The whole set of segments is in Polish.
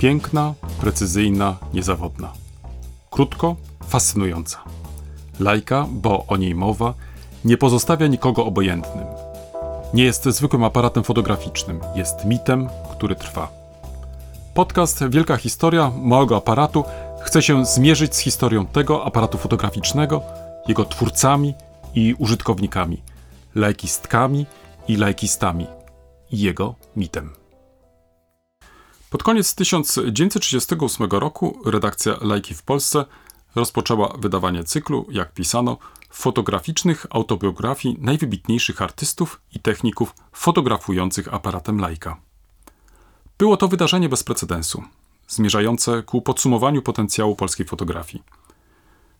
Piękna, precyzyjna, niezawodna. Krótko, fascynująca. Lajka, bo o niej mowa, nie pozostawia nikogo obojętnym. Nie jest zwykłym aparatem fotograficznym, jest mitem, który trwa. Podcast Wielka Historia Małego Aparatu chce się zmierzyć z historią tego aparatu fotograficznego, jego twórcami i użytkownikami, lajkistkami i lajkistami i jego mitem. Pod koniec 1938 roku redakcja Lajki w Polsce rozpoczęła wydawanie cyklu, jak pisano, fotograficznych autobiografii najwybitniejszych artystów i techników fotografujących aparatem Lajka. Było to wydarzenie bez precedensu, zmierzające ku podsumowaniu potencjału polskiej fotografii.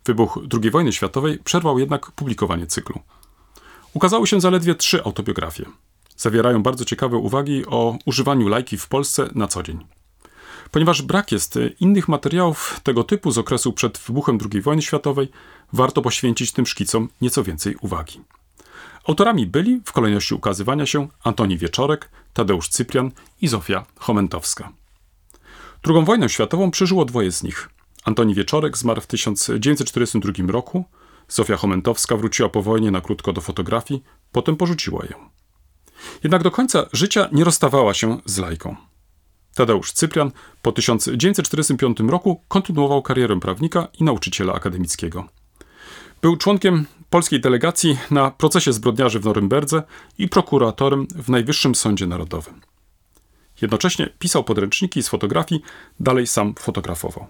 Wybuch II wojny światowej przerwał jednak publikowanie cyklu. Ukazały się zaledwie trzy autobiografie – zawierają bardzo ciekawe uwagi o używaniu lajki w Polsce na co dzień. Ponieważ brak jest innych materiałów tego typu z okresu przed wybuchem II wojny światowej, warto poświęcić tym szkicom nieco więcej uwagi. Autorami byli w kolejności ukazywania się Antoni Wieczorek, Tadeusz Cyprian i Zofia Chomentowska. Drugą wojnę światową przeżyło dwoje z nich. Antoni Wieczorek zmarł w 1942 roku, Zofia Chomentowska wróciła po wojnie na krótko do fotografii, potem porzuciła ją. Jednak do końca życia nie rozstawała się z lajką. Tadeusz Cyprian po 1945 roku kontynuował karierę prawnika i nauczyciela akademickiego. Był członkiem polskiej delegacji na procesie zbrodniarzy w Norymberdze i prokuratorem w Najwyższym Sądzie Narodowym. Jednocześnie pisał podręczniki z fotografii, dalej sam fotografował.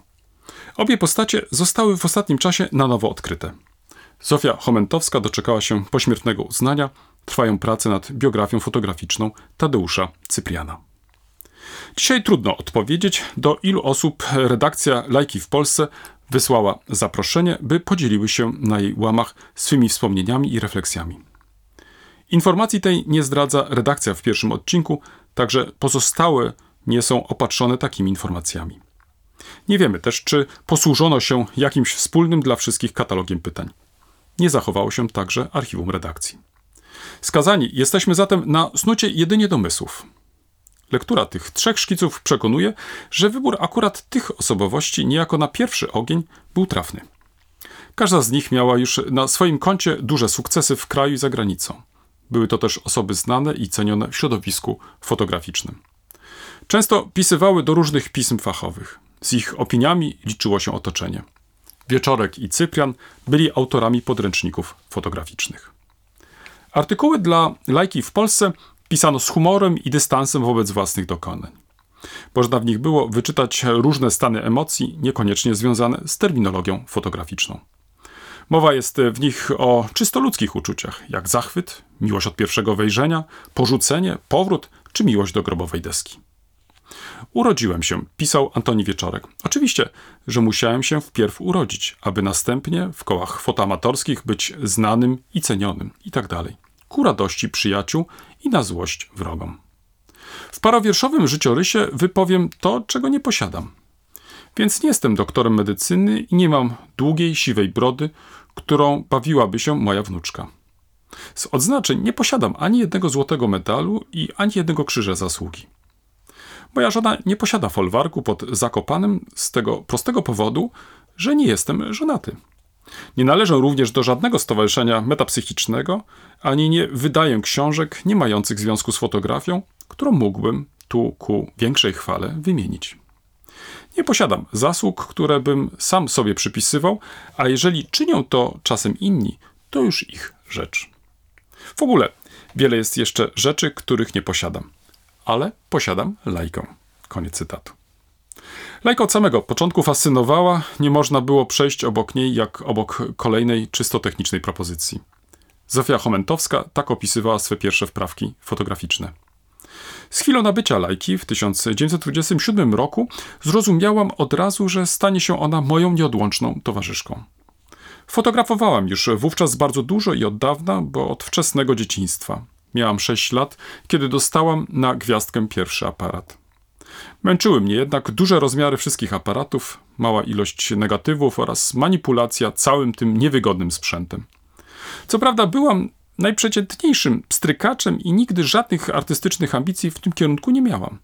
Obie postacie zostały w ostatnim czasie na nowo odkryte. Zofia Chomentowska doczekała się pośmiertnego uznania – trwają prace nad biografią fotograficzną Tadeusza Cypriana. Dzisiaj trudno odpowiedzieć, do ilu osób redakcja Lajki w Polsce wysłała zaproszenie, by podzieliły się na jej łamach swymi wspomnieniami i refleksjami. Informacji tej nie zdradza redakcja w pierwszym odcinku, także pozostałe nie są opatrzone takimi informacjami. Nie wiemy też, czy posłużono się jakimś wspólnym dla wszystkich katalogiem pytań. Nie zachowało się także archiwum redakcji. Skazani jesteśmy zatem na snucie jedynie domysłów. Lektura tych trzech szkiców przekonuje, że wybór akurat tych osobowości niejako na pierwszy ogień był trafny. Każda z nich miała już na swoim koncie duże sukcesy w kraju i za granicą. Były to też osoby znane i cenione w środowisku fotograficznym. Często pisywały do różnych pism fachowych. Z ich opiniami liczyło się otoczenie. Wieczorek i Cyprian byli autorami podręczników fotograficznych. Artykuły dla lajki w Polsce pisano z humorem i dystansem wobec własnych dokonań. Można w nich było wyczytać różne stany emocji, niekoniecznie związane z terminologią fotograficzną. Mowa jest w nich o czysto ludzkich uczuciach, jak zachwyt, miłość od pierwszego wejrzenia, porzucenie, powrót czy miłość do grobowej deski. Urodziłem się, pisał Antoni Wieczorek. Oczywiście, że musiałem się wpierw urodzić, aby następnie w kołach fotoamatorskich być znanym i cenionym itd. Tak ku radości przyjaciół i na złość wrogom. W parowierszowym życiorysie wypowiem to, czego nie posiadam. Więc nie jestem doktorem medycyny i nie mam długiej, siwej brody, którą bawiłaby się moja wnuczka. Z odznaczeń nie posiadam ani jednego złotego medalu i ani jednego krzyża zasługi. Moja żona nie posiada folwarku pod Zakopanem z tego prostego powodu, że nie jestem żonaty. Nie należę również do żadnego stowarzyszenia metapsychicznego, ani nie wydaję książek nie mających związku z fotografią, którą mógłbym tu ku większej chwale wymienić. Nie posiadam zasług, które bym sam sobie przypisywał, a jeżeli czynią to czasem inni, to już ich rzecz. W ogóle wiele jest jeszcze rzeczy, których nie posiadam ale posiadam lajkę. Koniec cytatu. Lajka od samego początku fascynowała, nie można było przejść obok niej jak obok kolejnej czysto technicznej propozycji. Zofia Chomentowska tak opisywała swe pierwsze wprawki fotograficzne. Z chwilą nabycia lajki w 1927 roku zrozumiałam od razu, że stanie się ona moją nieodłączną towarzyszką. Fotografowałam już wówczas bardzo dużo i od dawna, bo od wczesnego dzieciństwa. Miałam 6 lat, kiedy dostałam na gwiazdkę pierwszy aparat. Męczyły mnie jednak duże rozmiary wszystkich aparatów, mała ilość negatywów oraz manipulacja całym tym niewygodnym sprzętem. Co prawda byłam najprzeciętniejszym pstrykaczem i nigdy żadnych artystycznych ambicji w tym kierunku nie miałam.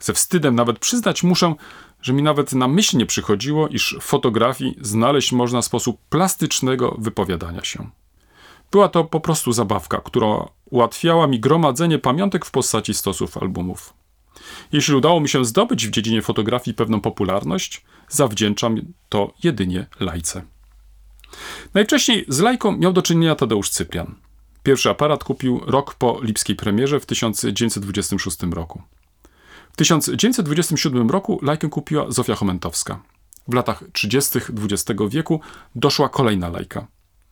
Ze wstydem nawet przyznać muszę, że mi nawet na myśl nie przychodziło, iż w fotografii znaleźć można sposób plastycznego wypowiadania się. Była to po prostu zabawka, która ułatwiała mi gromadzenie pamiątek w postaci stosów albumów. Jeśli udało mi się zdobyć w dziedzinie fotografii pewną popularność, zawdzięczam to jedynie lajce. Najwcześniej z lajką miał do czynienia Tadeusz Cyprian. Pierwszy aparat kupił rok po lipskiej premierze w 1926 roku. W 1927 roku lajkę kupiła Zofia Chomentowska. W latach 30. XX wieku doszła kolejna lajka.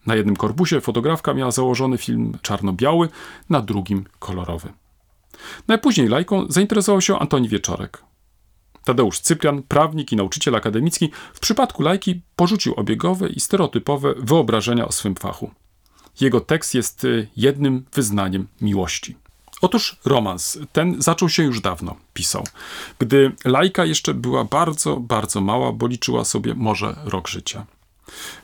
Na jednym korpusie fotografka miała założony film czarno-biały, na drugim kolorowy. Najpóźniej lajką zainteresował się Antoni Wieczorek. Tadeusz Cyprian, prawnik i nauczyciel akademicki, w przypadku lajki porzucił obiegowe i stereotypowe wyobrażenia o swym fachu. Jego tekst jest y, jednym wyznaniem miłości. Otóż romans ten zaczął się już dawno, pisał, gdy lajka jeszcze była bardzo, bardzo mała, bo liczyła sobie może rok życia.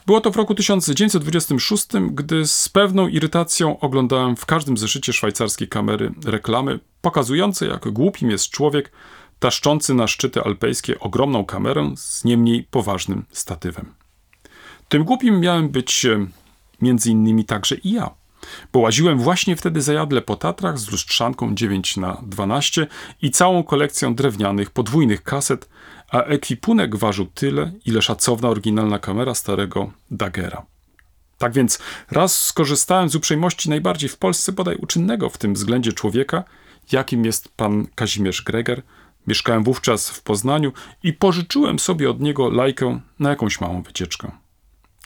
Było to w roku 1926, gdy z pewną irytacją oglądałem w każdym zeszycie szwajcarskiej kamery reklamy pokazujące, jak głupim jest człowiek taszczący na szczyty alpejskie ogromną kamerę z niemniej poważnym statywem. Tym głupim miałem być e, między innymi także i ja. Bo łaziłem właśnie wtedy zajadle po Tatrach z lustrzanką 9 na 12 i całą kolekcją drewnianych podwójnych kaset, a ekwipunek ważył tyle, ile szacowna oryginalna kamera starego Dagera. Tak więc raz skorzystałem z uprzejmości najbardziej w Polsce bodaj uczynnego w tym względzie człowieka, jakim jest pan Kazimierz Greger. Mieszkałem wówczas w Poznaniu i pożyczyłem sobie od niego lajkę na jakąś małą wycieczkę.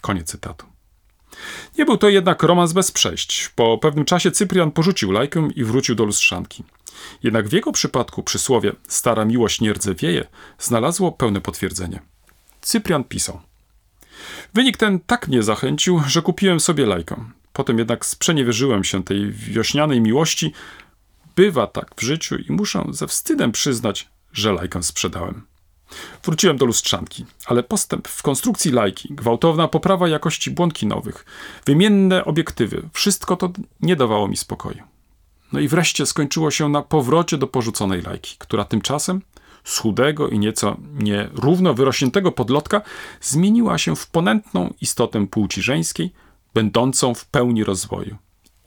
Koniec cytatu. Nie był to jednak romans bez przejść. Po pewnym czasie Cyprian porzucił lajkę i wrócił do lustrzanki. Jednak w jego przypadku przysłowie stara miłość nie rdzewieje znalazło pełne potwierdzenie. Cyprian pisał. Wynik ten tak mnie zachęcił, że kupiłem sobie lajkę. Potem jednak sprzeniewierzyłem się tej wiośnianej miłości. Bywa tak w życiu i muszę ze wstydem przyznać, że lajkę sprzedałem. Wróciłem do lustrzanki, ale postęp w konstrukcji lajki, gwałtowna poprawa jakości błąkinowych, wymienne obiektywy, wszystko to nie dawało mi spokoju. No i wreszcie skończyło się na powrocie do porzuconej lajki, która tymczasem z chudego i nieco nierówno wyrośniętego podlotka zmieniła się w ponętną istotę płci żeńskiej, będącą w pełni rozwoju.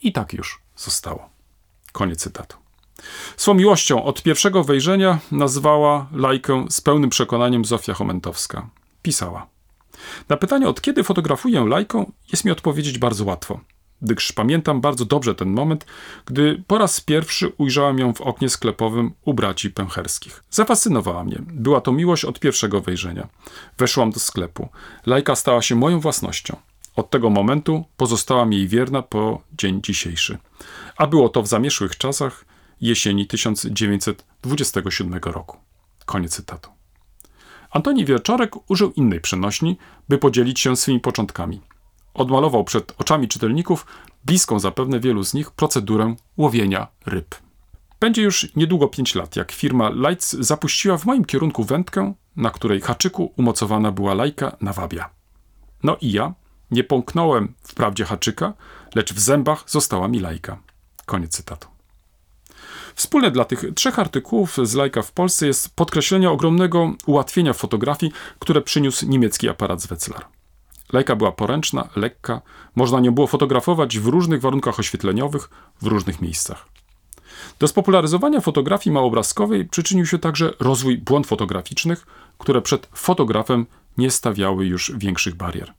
I tak już zostało. Koniec cytatu. Swą miłością od pierwszego wejrzenia nazwała lajkę z pełnym przekonaniem Zofia Chomentowska. Pisała. Na pytanie, od kiedy fotografuję lajką, jest mi odpowiedzieć bardzo łatwo gdyż pamiętam bardzo dobrze ten moment, gdy po raz pierwszy ujrzałem ją w oknie sklepowym u braci pęcherskich. Zafascynowała mnie. Była to miłość od pierwszego wejrzenia. Weszłam do sklepu. Lajka stała się moją własnością. Od tego momentu pozostałam jej wierna po dzień dzisiejszy. A było to w zamieszłych czasach jesieni 1927 roku. Koniec cytatu. Antoni Wieczorek użył innej przenośni, by podzielić się swymi początkami odmalował przed oczami czytelników, bliską zapewne wielu z nich, procedurę łowienia ryb. Będzie już niedługo 5 lat, jak firma Lights zapuściła w moim kierunku wędkę, na której haczyku umocowana była lajka nawabia. No i ja nie pąknąłem wprawdzie haczyka, lecz w zębach została mi lajka. Koniec cytatu. Wspólne dla tych trzech artykułów z lajka w Polsce jest podkreślenie ogromnego ułatwienia fotografii, które przyniósł niemiecki aparat z Wetzlar. Lajka była poręczna, lekka, można nią było fotografować w różnych warunkach oświetleniowych, w różnych miejscach. Do spopularyzowania fotografii małobrazkowej przyczynił się także rozwój błąd fotograficznych, które przed fotografem nie stawiały już większych barier.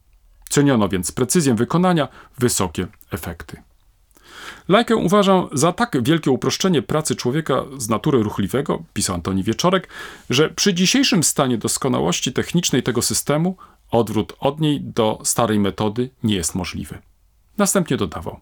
Ceniono więc precyzję wykonania, wysokie efekty. Lajkę uważam za tak wielkie uproszczenie pracy człowieka z natury ruchliwego, pisał Antoni Wieczorek, że przy dzisiejszym stanie doskonałości technicznej tego systemu Odwrót od niej do starej metody nie jest możliwy. Następnie dodawał: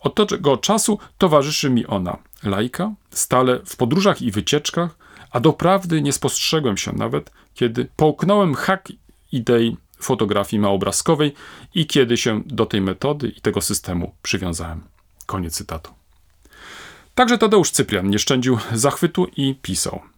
Od tego czasu towarzyszy mi ona, lajka, stale w podróżach i wycieczkach, a doprawdy nie spostrzegłem się nawet, kiedy połknąłem hak idei fotografii małobrazkowej i kiedy się do tej metody i tego systemu przywiązałem. Koniec cytatu. Także Tadeusz Cyprian nie szczędził zachwytu i pisał –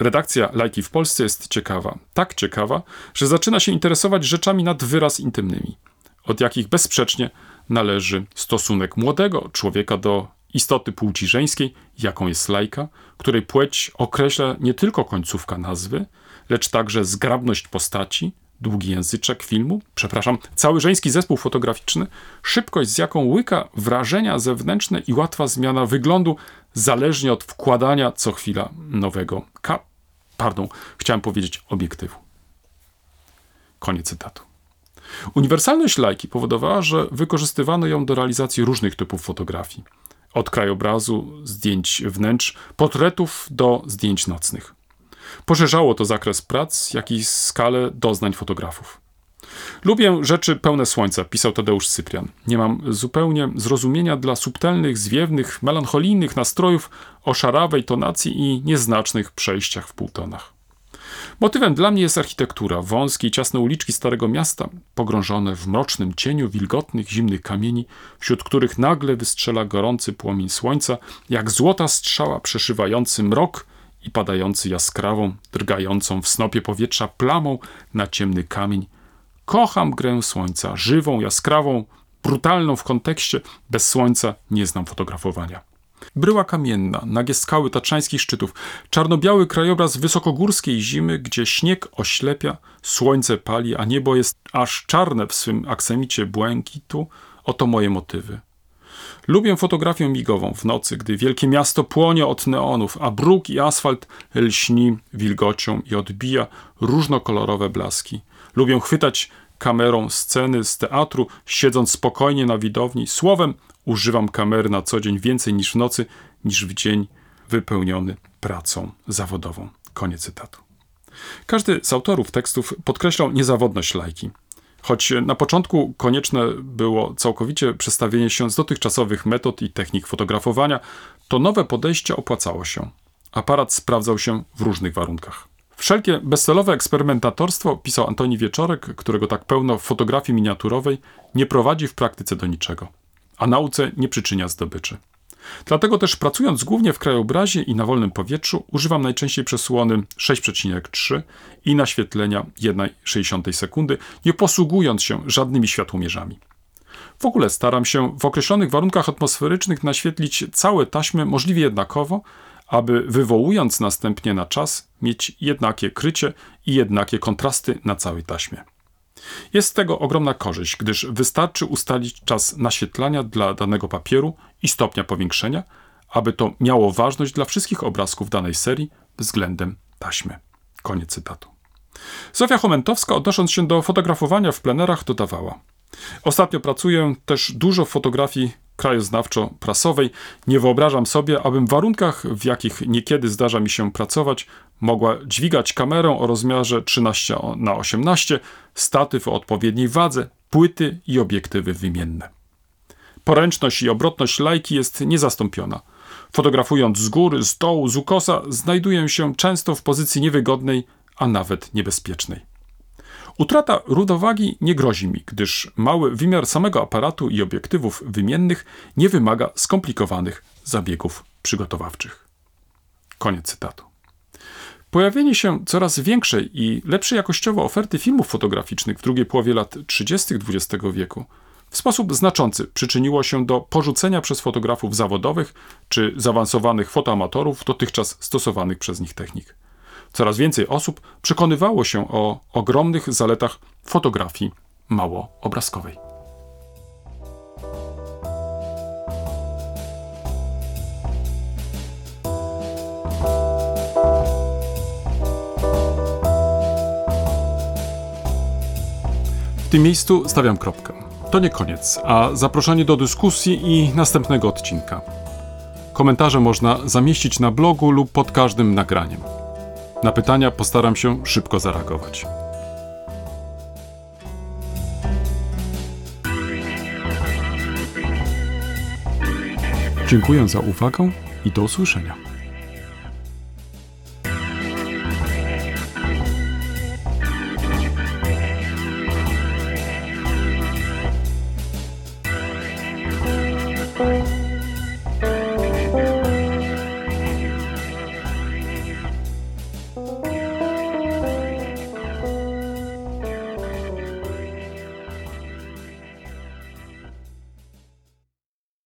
Redakcja Lajki w Polsce jest ciekawa, tak ciekawa, że zaczyna się interesować rzeczami nad wyraz intymnymi, od jakich bezsprzecznie należy stosunek młodego człowieka do istoty płci żeńskiej, jaką jest lajka, której płeć określa nie tylko końcówka nazwy, lecz także zgrabność postaci, długi języczek filmu, przepraszam, cały żeński zespół fotograficzny, szybkość z jaką łyka wrażenia zewnętrzne i łatwa zmiana wyglądu, zależnie od wkładania co chwila nowego ka pardon, chciałem powiedzieć obiektywu. Koniec cytatu. Uniwersalność lajki powodowała, że wykorzystywano ją do realizacji różnych typów fotografii. Od krajobrazu, zdjęć wnętrz, portretów do zdjęć nocnych. Poszerzało to zakres prac, jak i skalę doznań fotografów. Lubię rzeczy pełne słońca, pisał Tadeusz Cyprian. Nie mam zupełnie zrozumienia dla subtelnych, zwiewnych, melancholijnych nastrojów o szarawej tonacji i nieznacznych przejściach w półtonach. Motywem dla mnie jest architektura, wąskie i ciasne uliczki Starego Miasta, pogrążone w mrocznym cieniu wilgotnych, zimnych kamieni, wśród których nagle wystrzela gorący płomień słońca, jak złota strzała przeszywający mrok i padający jaskrawą, drgającą w snopie powietrza plamą na ciemny kamień. Kocham grę słońca, żywą, jaskrawą, brutalną w kontekście, bez słońca nie znam fotografowania. Bryła kamienna, nagie skały tatrzańskich szczytów, czarno-biały krajobraz wysokogórskiej zimy, gdzie śnieg oślepia, słońce pali, a niebo jest aż czarne w swym aksemicie błękitu, oto moje motywy. Lubię fotografię migową w nocy, gdy wielkie miasto płonie od neonów, a bruk i asfalt lśni wilgocią i odbija różnokolorowe blaski. Lubię chwytać kamerą sceny z teatru, siedząc spokojnie na widowni. Słowem, używam kamery na co dzień więcej niż w nocy, niż w dzień wypełniony pracą zawodową. Koniec cytatu. Każdy z autorów tekstów podkreślał niezawodność lajki. Choć na początku konieczne było całkowicie przestawienie się z dotychczasowych metod i technik fotografowania, to nowe podejście opłacało się. Aparat sprawdzał się w różnych warunkach. Wszelkie bezcelowe eksperymentatorstwo, pisał Antoni Wieczorek, którego tak pełno w fotografii miniaturowej, nie prowadzi w praktyce do niczego, a nauce nie przyczynia zdobyczy. Dlatego też pracując głównie w krajobrazie i na wolnym powietrzu, używam najczęściej przesłony 6,3 i naświetlenia 1,6 sekundy, nie posługując się żadnymi światłomierzami. W ogóle staram się w określonych warunkach atmosferycznych naświetlić całe taśmy możliwie jednakowo, aby wywołując następnie na czas mieć jednakie krycie i jednakie kontrasty na całej taśmie. Jest z tego ogromna korzyść, gdyż wystarczy ustalić czas naświetlania dla danego papieru i stopnia powiększenia, aby to miało ważność dla wszystkich obrazków danej serii względem taśmy. Koniec cytatu. Zofia Chomentowska, odnosząc się do fotografowania w plenerach, dodawała: Ostatnio pracuję też dużo w fotografii krajoznawczo-prasowej. Nie wyobrażam sobie, abym w warunkach, w jakich niekiedy zdarza mi się pracować, mogła dźwigać kamerę o rozmiarze 13 na 18, statyw o odpowiedniej wadze, płyty i obiektywy wymienne. Poręczność i obrotność lajki jest niezastąpiona. Fotografując z góry, z dołu, z ukosa, znajduję się często w pozycji niewygodnej, a nawet niebezpiecznej. Utrata równowagi nie grozi mi, gdyż mały wymiar samego aparatu i obiektywów wymiennych nie wymaga skomplikowanych zabiegów przygotowawczych. Koniec cytatu. Pojawienie się coraz większej i lepszej jakościowo oferty filmów fotograficznych w drugiej połowie lat 30. XX wieku w sposób znaczący przyczyniło się do porzucenia przez fotografów zawodowych czy zaawansowanych fotoamatorów dotychczas stosowanych przez nich technik. Coraz więcej osób przekonywało się o ogromnych zaletach fotografii małoobrazkowej. W tym miejscu stawiam kropkę. To nie koniec, a zaproszenie do dyskusji i następnego odcinka. Komentarze można zamieścić na blogu lub pod każdym nagraniem. Na pytania postaram się szybko zareagować. Dziękuję za uwagę i do usłyszenia.